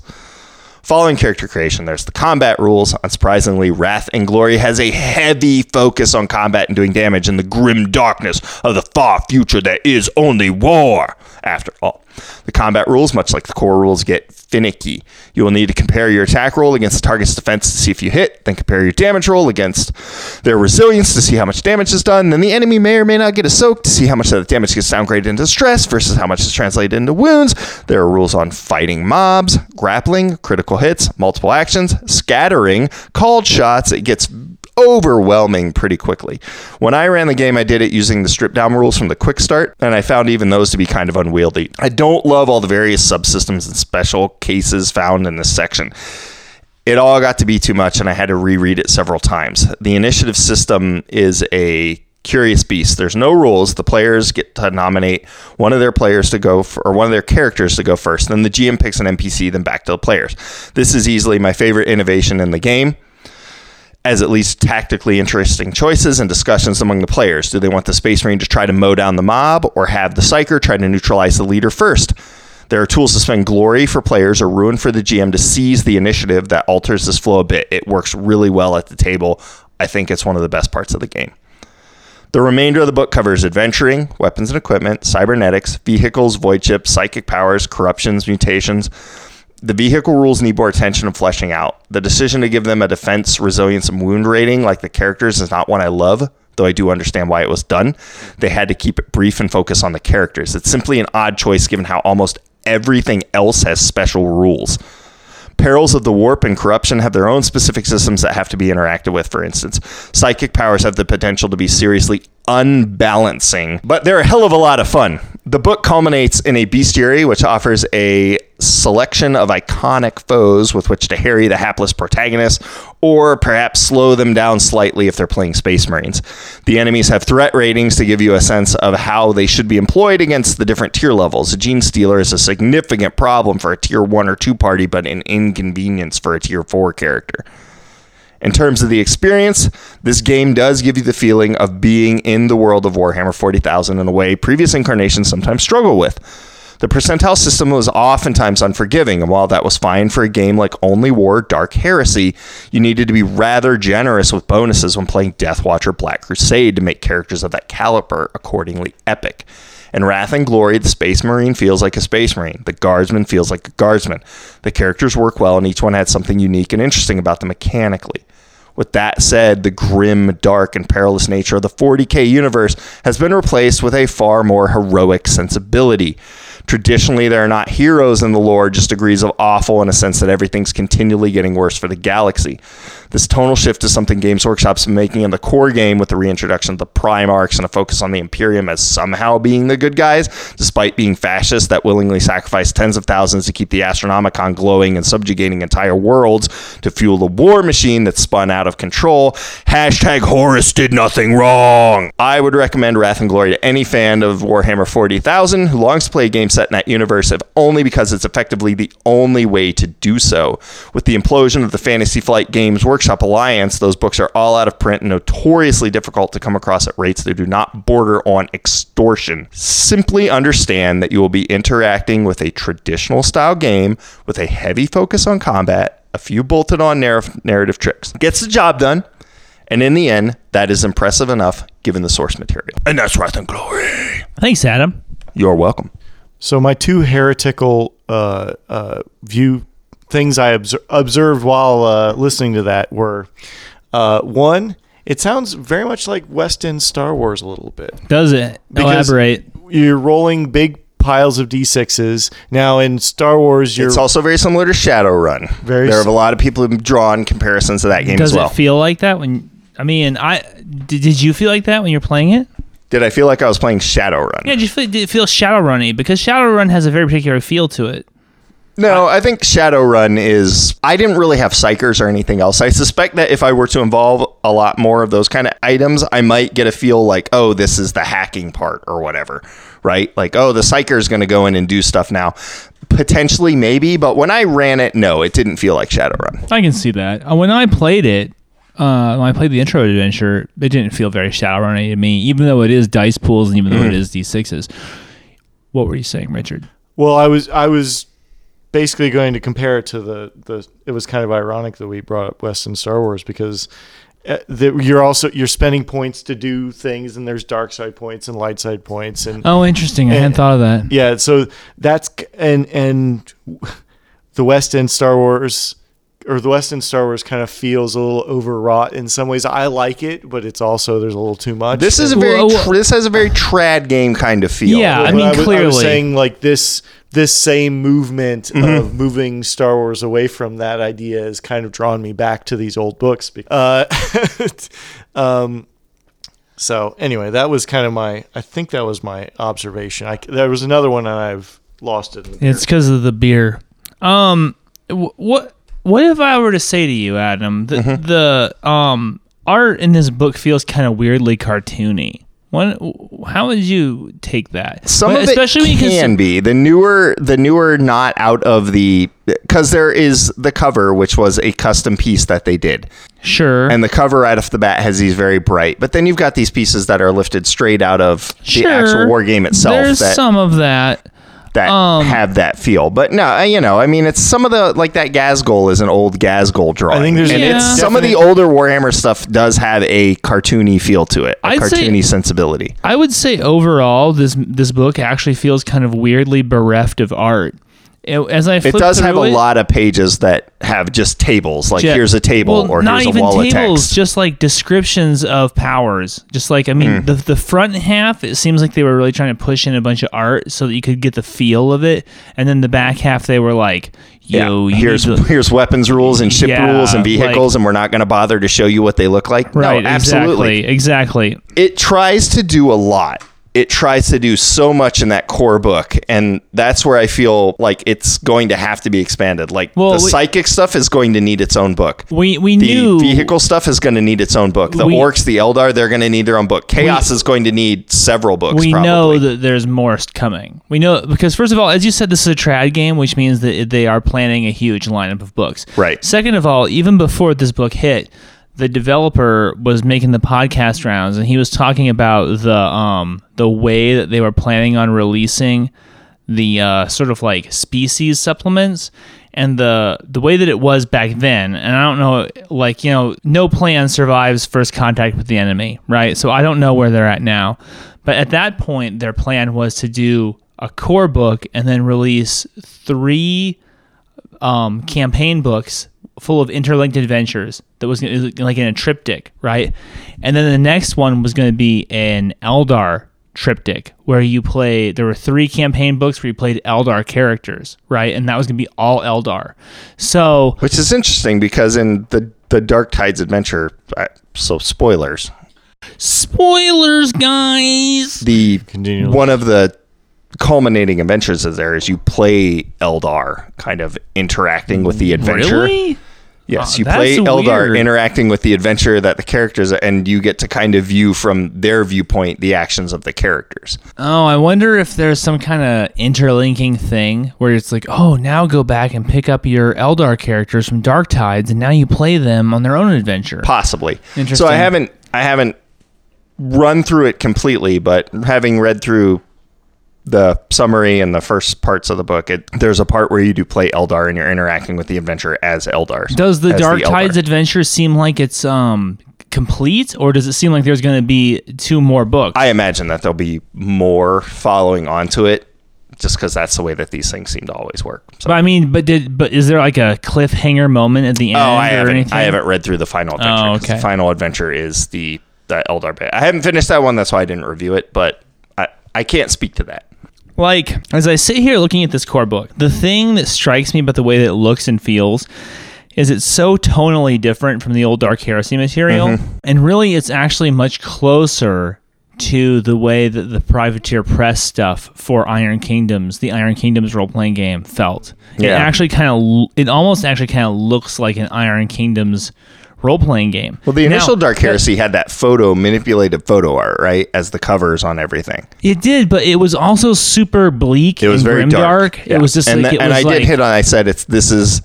Following character creation, there's the combat rules. Unsurprisingly, Wrath and Glory has a heavy focus on combat and doing damage in the grim darkness of the far future that is only war. After all, the combat rules, much like the core rules, get finicky. You will need to compare your attack roll against the target's defense to see if you hit, then compare your damage roll against their resilience to see how much damage is done. Then the enemy may or may not get a soak to see how much of the damage gets downgraded into stress versus how much is translated into wounds. There are rules on fighting mobs, grappling, critical hits, multiple actions, scattering, called shots. It gets overwhelming pretty quickly. When I ran the game, I did it using the strip down rules from the quick start, and I found even those to be kind of unwieldy. I don't love all the various subsystems and special cases found in this section. It all got to be too much, and I had to reread it several times. The initiative system is a curious beast. There's no rules. The players get to nominate one of their players to go for, or one of their characters to go first. Then the GM picks an NPC, then back to the players. This is easily my favorite innovation in the game as at least tactically interesting choices and discussions among the players. Do they want the Space Marine to try to mow down the mob or have the Psyker try to neutralize the leader first? There are tools to spend glory for players or ruin for the GM to seize the initiative that alters this flow a bit. It works really well at the table. I think it's one of the best parts of the game. The remainder of the book covers adventuring, weapons and equipment, cybernetics, vehicles, void ships, psychic powers, corruptions, mutations. The vehicle rules need more attention and fleshing out. The decision to give them a defense, resilience, and wound rating like the characters is not one I love, though I do understand why it was done. They had to keep it brief and focus on the characters. It's simply an odd choice given how almost everything else has special rules. Perils of the Warp and Corruption have their own specific systems that have to be interacted with, for instance. Psychic powers have the potential to be seriously unbalancing, but they're a hell of a lot of fun. The book culminates in a bestiary, which offers a selection of iconic foes with which to harry the hapless protagonist, or perhaps slow them down slightly if they're playing Space Marines. The enemies have threat ratings to give you a sense of how they should be employed against the different tier levels. A Genestealer is a significant problem for a tier 1 or 2 party, but an inconvenience for a tier 4 character. In terms of the experience, this game does give you the feeling of being in the world of Warhammer 40,000 in a way previous incarnations sometimes struggle with. The percentile system was oftentimes unforgiving, and while that was fine for a game like Only War Dark Heresy, you needed to be rather generous with bonuses when playing Deathwatch or Black Crusade to make characters of that caliber accordingly epic. In Wrath and Glory, the Space Marine feels like a Space Marine. The Guardsman feels like a Guardsman. The characters work well, and each one had something unique and interesting about them mechanically. With that said, the grim, dark, and perilous nature of the 40k universe has been replaced with a far more heroic sensibility. Traditionally, there are not heroes in the lore, just degrees of awful in a sense that everything's continually getting worse for the galaxy. This tonal shift is something Games Workshop's making in the core game with the reintroduction of the Primarchs and a focus on the Imperium as somehow being the good guys, despite being fascists that willingly sacrifice tens of thousands to keep the Astronomican glowing and subjugating entire worlds to fuel the war machine that spun out of control. Hashtag Horus did nothing wrong. I would recommend Wrath and Glory to any fan of Warhammer 40,000 who longs to play a game set in that universe, if only because it's effectively the only way to do so. With the implosion of the Fantasy Flight Games Workshop Workshop Alliance, those books are all out of print and notoriously difficult to come across at rates that do not border on extortion. Simply understand that you will be interacting with a traditional style game with a heavy focus on combat, a few bolted on narrative tricks. Gets the job done. And in the end, that is impressive enough given the source material. And that's Wrath and Glory. Thanks, Adam. You're welcome. So my two heretical uh, uh, view things I obser- observed while uh, listening to that were uh, one, It sounds very much like West End Star Wars a little bit. Does it? Because- Elaborate. You're rolling big piles of d6s. Now in Star Wars, you're It's also very similar to Shadowrun. Very there are sim- a lot of people who've drawn comparisons to that game Does as well. it feel like that when? I mean, I did, did you feel like that when you're playing it? Did I feel like I was playing Shadowrun? Yeah, did you feel, did it feel Shadowrunny? Because Shadowrun has a very particular feel to it. No, I think Shadowrun is. I didn't really have psykers or anything else. I suspect that if I were to involve a lot more of those kind of items, I might get a feel like, oh, this is the hacking part or whatever, right? Like, oh, the psyker is going to go in and do stuff now. Potentially, maybe, but when I ran it, no, it didn't feel like Shadowrun. I can see that. Uh, When I played it, uh, when I played the intro adventure, it didn't feel very Shadowrunny to me, even though it is dice pools and even though it is d6s. What were you saying, Richard? Well, I was I was basically going to compare it to the the. It was kind of ironic that we brought up West End Star Wars because uh, that you're also you're spending points to do things, and there's dark side points and light side points, and Oh, interesting. I hadn't Eh, thought of that. yeah. So that's and and the West End Star Wars. Or the West End Star Wars kind of feels a little overwrought in some ways. I like it, but it's also there's a little too much. This is a very. Well, well- this has a very trad game kind of feel. Yeah, I But mean, was, I was clearly. saying like this this same movement Mm-hmm. of moving Star Wars away from that idea has kind of drawn me back to these old books. Be- Uh, um, so anyway, that was kind of my. I think that was my observation. I, there was another one, and I've lost it. In the It's because of the beer. Um, wh- what what if I were to say to you, Adam, the Mm-hmm. the um art in this book feels kind of weirdly cartoony. What, how would you take that? Some But of especially it can consider- be the newer, the newer, not out of the because there is the cover, which was a custom piece that they did, Sure. and the cover right off the bat has these very bright. But then you've got these pieces that are lifted straight out of the actual war game itself There's that some of that. That um, have that feel. But no, uh, you know, I mean, it's some of the like that Ghazghkull is an old Ghazghkull drawing. I think there's and Yeah. it's some of the older Warhammer stuff does have a cartoony feel to it, a I'd say- cartoony sensibility. I would say overall, this this book actually feels kind of weirdly bereft of art. It- as I It does have a it- lot of pages that have just tables, like Yeah. here's a table Well, or not here's a wall tables, of text. just like descriptions of powers. Just like I mean, Hmm. the the front half, it seems like they were really trying to push in a bunch of art so that you could get the feel of it, and then the back half they were like, "Yo, you here's to- here's weapons rules and ship Yeah, rules and like- vehicles, and we're not going to bother to show you what they look like. right, no, absolutely. exactly." It tries to do a lot. It tries to do so much in that core book, and that's where I feel like it's going to have to be expanded. Like Well, the we- psychic stuff is going to need its own book. We we The knew vehicle stuff is going to need its own book. The We- orcs, the Eldar, they're going to need their own book. Chaos is going to need several books. we probably. know that there's more coming. We know because first of all, as you said, this is a trad game, which means that they are planning a huge lineup of books. Right. Second of all, even before this book hit, the developer was making the podcast rounds, and he was talking about the um the way that they were planning on releasing the uh, sort of like species supplements and the the way that it was back then. And i don't know like you know no plan survives first contact with the enemy right? So i don't know where they're at now. But at that point their plan was to do a core book and then release three um, campaign books full of interlinked adventures that was gonna- like in a triptych, right? And then the next one was going to be an Eldar triptych where you play. There were three campaign books where you played Eldar characters, right? And that was going to be all Eldar. So Which is interesting because in the the Dark Tides adventure, uh, so spoilers. spoilers, guys. The Continue. one of the culminating adventures is there is you play Eldar, kind of interacting with the adventure. Really? Yes, Oh, you play Eldar weird. interacting with the adventure that the characters and you get to kind of view from their viewpoint the actions of the characters. Oh, I wonder if there's some kind of interlinking thing where it's like, oh, now go back and pick up your Eldar characters from Dark Tides, and now you play them on their own adventure. Possibly. Interesting. So I haven't I haven't run through it completely, but having read through the summary and the first parts of the book, it, there's a part where you do play Eldar and you're interacting with the adventure as Eldar. Does the Dark Eldar. Tides adventure seem like it's um complete, or does it seem like there's going to be two more books? I imagine that there'll be more following onto it just because that's the way that these things seem to always work. So. But I mean, but did but is there like a cliffhanger moment at the end Oh, I or haven't. anything? I haven't read through the final adventure. Oh, okay. The final adventure is the the Eldar bit. I haven't finished that one. That's why I didn't review it. But I I can't speak to that. Like as I sit here looking at this core book, the thing that strikes me about the way that it looks and feels is it's so tonally different from the old Dark Heresy material, Mm-hmm. and really it's actually much closer to the way that the Privateer Press stuff for Iron Kingdoms, the Iron Kingdoms role playing game, felt. It actually kind of, it almost actually kind of looks like an Iron Kingdoms role playing game. Well, the Now, initial Dark Heresy had that photo manipulated photo art right as the covers on everything. It did, but it was also super bleak. It was and very grimdark. dark. It was just and like the- and I like, did hit on. I said it's this is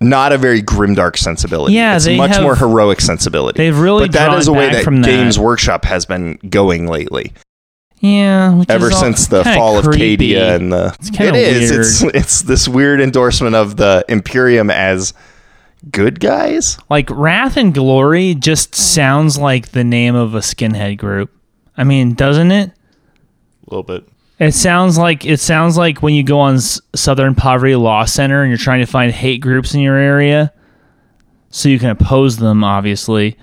not a very grimdark sensibility. Yeah, it's much have- more heroic sensibility. they've really but that is a way that. Games Workshop has been going lately. Yeah, which Ever since the fall creepy. of Cadia and the It's it is weird. it's it's this weird endorsement of the Imperium as good guys. like Wrath and Glory just sounds like the name of a skinhead group. I mean, doesn't it? A little bit. It sounds like it sounds like when you go on S- Southern Poverty Law Center and you're trying to find hate groups in your area, so you can oppose them, obviously.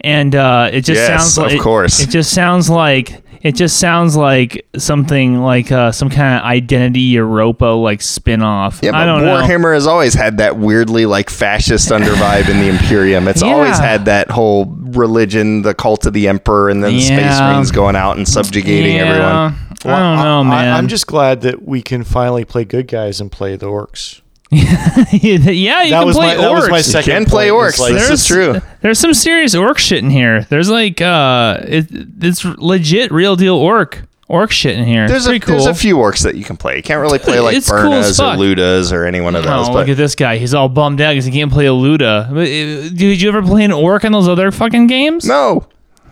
And uh, it just Yes, sounds of like it- course. It, just sounds like it just sounds like something like uh, some kind of Identity Europa like spin-off. Yeah, but I don't know. Warhammer has always had that weirdly like fascist under vibe in the Imperium. It's always had that whole religion, the cult of the Emperor, and then the Space Yeah. Marines going out and subjugating yeah, everyone. I don't know, man. I, am just glad that we can finally play good guys and play the orcs. yeah, you that can was play my that was my orcs. second. can play orcs. like- This is true. There's some serious orc shit in here. There's like uh, it, it's legit, real deal orc orc shit in here. There's It's a, cool. there's a few orcs that you can play. You can't really play like It's cool Burnas or. Lootas or any one of those. Oh, but look at this guy. He's all bummed out because he can't play a Loota. Uh, Did you ever play an orc in those other fucking games? no,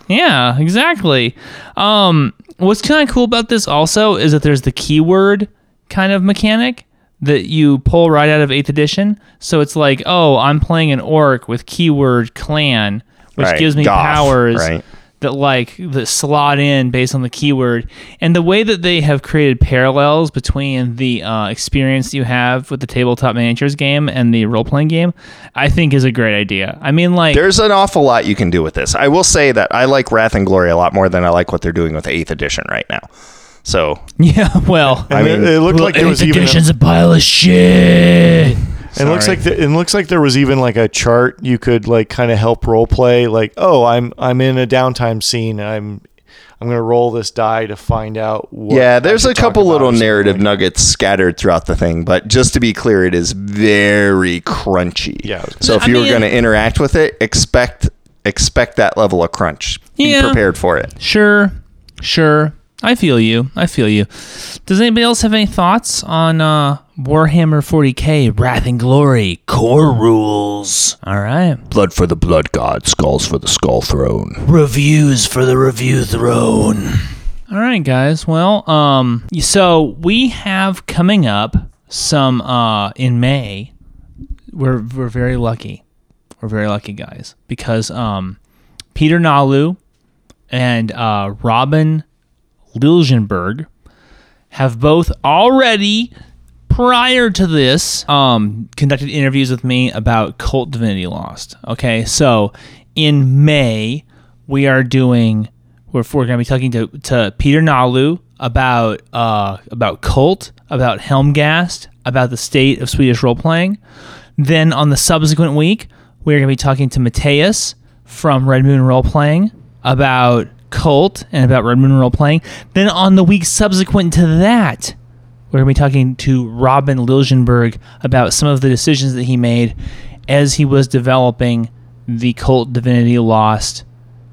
Yeah, exactly. Um, what's kind of cool about this also is that there's the keyword kind of mechanic that you pull right out of 8th edition. So it's like, oh, I'm playing an orc with keyword clan, which Right, gives me Goff, powers right. that like that slot in based on the keyword. And the way that they have created parallels between the uh, experience you have with the tabletop miniatures game and the role playing game, I think is a great idea. I mean, like, there's an awful lot you can do with this. I will say that I like Wrath and Glory a lot more than I like what they're doing with Eighth Edition right now. So yeah, well. I mean, it, it looked like there was even. A, a pile of shit. it looks like the, it looks like there was even like a chart you could like kind of help role play. Like, oh, I'm I'm in a downtime scene. I'm I'm gonna roll this die to find out. What yeah, there's I a should talk couple little narrative like- nuggets scattered throughout the thing, but just to be clear, it is very crunchy. Yeah. So if I you were going to interact with it, expect expect that level of crunch. Yeah. Be prepared for it. Sure, sure. I feel you. I feel you. Does anybody else have any thoughts on uh, Warhammer 40k Wrath and Glory core rules? All right. Blood for the blood god, skulls for the skull throne. Reviews for the review throne. All right, guys. Well, um, so we have coming up some uh in May. We're we're very lucky. We're very lucky, guys, because um, Petter Nallo and uh, Robin Liljenberg have both already prior to this um, conducted interviews with me about cult divinity lost. Okay so in may we are doing we're, we're going to be talking to, to petter nallo about uh, about cult about helmgast about the state of swedish role-playing. Then on the subsequent week we're going to be talking to mateus from red moon role-playing about cult and about red moon role-playing then on the week subsequent to that we're going to be talking to Robin Liljenberg about some of the decisions that he made as he was developing the Cult Divinity Lost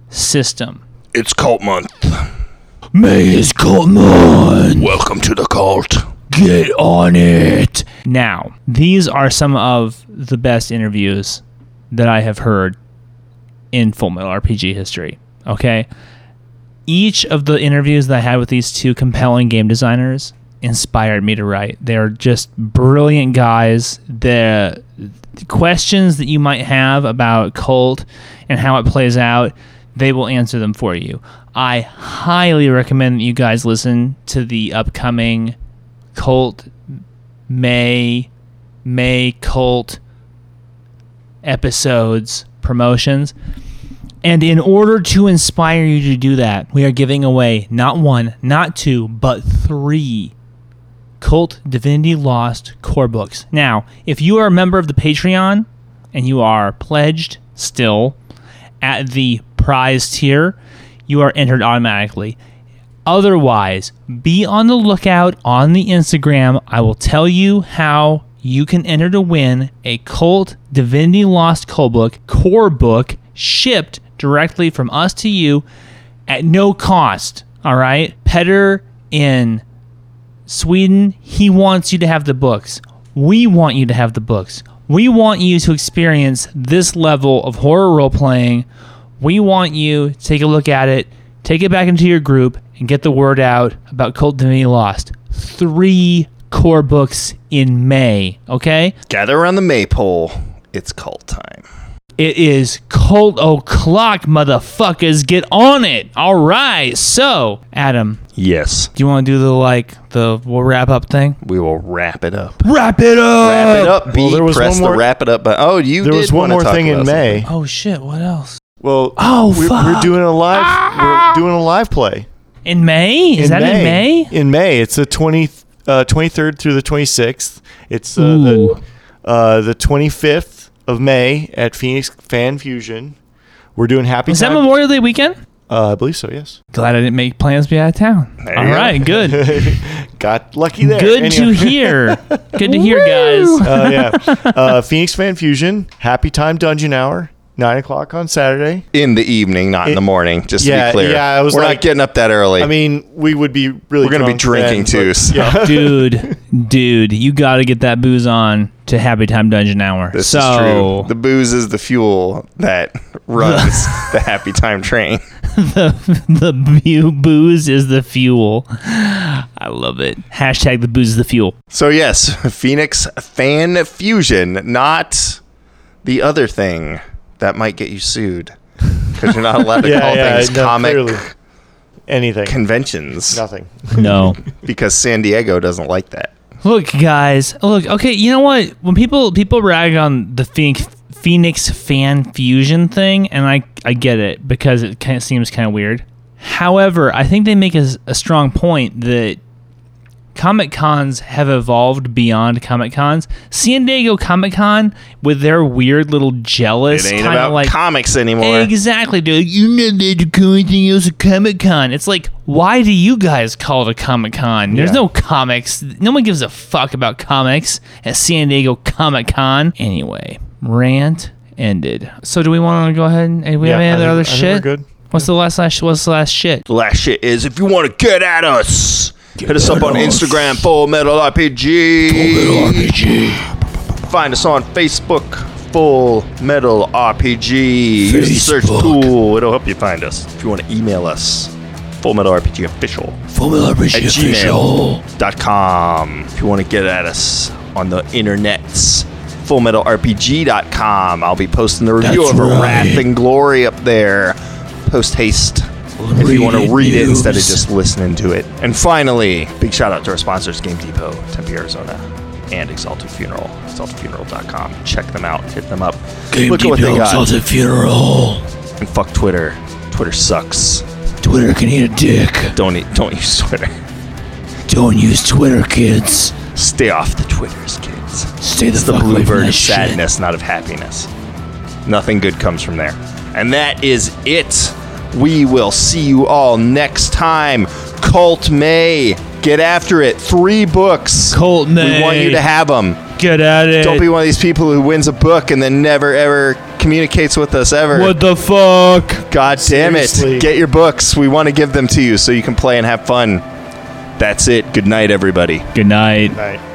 system. It's cult month. May is Cult Month! Welcome to the cult. Get on it! Now, these are some of the best interviews that I have heard in Full Metal RPG history. Okay? Each of the interviews that I had with these two compelling game designers inspired me to write. They're just brilliant guys. The questions that you might have about cult and how it plays out, they will answer them for you. I highly recommend that you guys listen to the upcoming cult May May cult episodes promotions. And in order to inspire you to do that, we are giving away not one, not two, but three Cult Divinity Lost core books. Now, if you are a member of the Patreon and you are pledged still at the prize tier, you are entered automatically. Otherwise, be on the lookout on the Instagram. I will tell you how you can enter to win a Cult Divinity Lost Cult book, core book, shipped directly from us to you at no cost. All right? Petter in Sweden, he wants you to have the books. We want you to have the books. We want you to experience this level of horror role playing. We want you to take a look at it, take it back into your group, and get the word out about Cult Divinity Lost. Three core books in May, okay? Gather around the maypole. It's cult time. It is cold o'clock, motherfuckers. Get on it. All right. So, Adam, Yes. do you want to do the like the we'll wrap up thing? We will wrap it up. Wrap it up. Wrap it up. B. well, there was Press one more- the wrap it up. But oh, you There did was one wanna more talk thing in about May. something. Oh shit! What else? Well, Oh, we're, we're fuck. doing a live. We're doing a live play In May? Is that in May? In May, it's the 20, uh, 23rd through the twenty sixth. It's uh, Ooh. the uh, the twenty fifth of May at Phoenix Fan Fusion. We're doing Happy Is that Memorial Day weekend? uh, I believe so. Yes. Glad I didn't make plans to be out of town. There All you go. good. Got lucky there. Good to hear. Good to hear, guys. uh, yeah. Uh, Phoenix Fan Fusion, Happy Time Dungeon Hour, nine o'clock on Saturday. In the evening, not in the morning. Just to Yeah, be clear. yeah, I was We're like- not getting up that early. I mean, we would be really. We're gonna be drunk drinking then, too, but- so- Yeah. dude, dude, you got to get that booze on to Happy Time Dungeon Hour. this so, is true. The booze is the fuel that runs the happy time train. the the bu- booze is the fuel. I love it. Hashtag the booze is the fuel. So yes, Phoenix Fan Fusion, not the other thing that might get you sued because you're not allowed to Yeah, call yeah, things no, comic clearly. Anything. conventions Nothing. No. because San Diego doesn't like that. Look, guys. Look. Okay. You know what? When people people rag on the Phoenix Phoenix fan fusion thing, and I I get it because it kind of seems kind of weird. However, I think they make a strong point that Comic Cons have evolved beyond Comic Cons. San Diego Comic Con, with their weird little jealous It ain't kind about of like comics anymore. Exactly, dude. You know they do call anything else a Comic Con. It's like, why do you guys call it a Comic Con? There's no comics. No one gives a fuck about comics at San Diego Comic Con. Anyway, rant ended. So do we want to go ahead and do we have Yeah, any I other, think- other I think shit? we're good. What's the last last what's the last shit? The last shit is if you want to get at us, hit us up on Instagram, Full Metal RPG. Full Metal RPG. Find us on Facebook, Full Metal RPG. Use the search tool; it'll help you find us. If you want to email us, Full Metal RPG Official Full Metal RPG at gmail.com. If you want to get at us on the internets, fullmetalrpg.com. I'll be posting the review of Wrath and Glory up there. Post haste. If you want to read it instead of just listening to it. And finally, big shout out to our sponsors, Game Depot, Tempe, Arizona, and Exalted Funeral, exaltedfuneral.com. Check them out, hit them up. Look at what they got. funeral. And fuck Twitter. Twitter sucks. Twitter can eat a dick. Don't e- don't use Twitter. Don't use Twitter, kids. Stay off the Twitters, kids. Stay the It's the bluebird of sadness, not of happiness. Nothing good comes from there. And that is it. We will see you all next time. Cult May. Get after it. Three books. Colt May. We want you to have them. Get at it. Don't be one of these people who wins a book and then never ever communicates with us ever. What the fuck? God damn it. Get your books. We want to give them to you so you can play and have fun. That's it. Good night, everybody. Good night. Night.